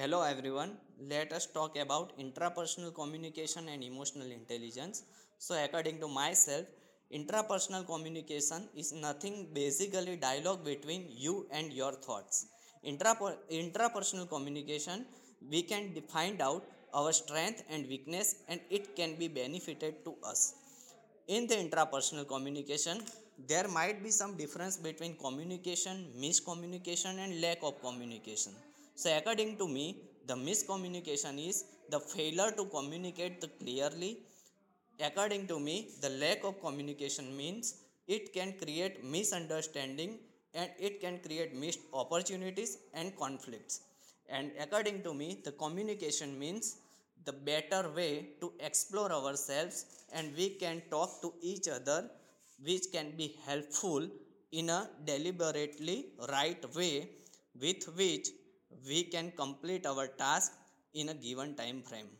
Hello everyone, let us talk about intrapersonal communication and emotional intelligence. So, according to myself, intrapersonal communication is nothing basically dialogue between you and your thoughts. Intraper- intrapersonal communication, we can find out our strength and weakness, and it can be benefited to us. In the intrapersonal communication, there might be some difference between communication, miscommunication, and lack of communication so, according to me, the miscommunication is the failure to communicate clearly. According to me, the lack of communication means it can create misunderstanding and it can create missed opportunities and conflicts. And according to me, the communication means the better way to explore ourselves and we can talk to each other which can be helpful in a deliberately right way with which we can complete our task in a given time frame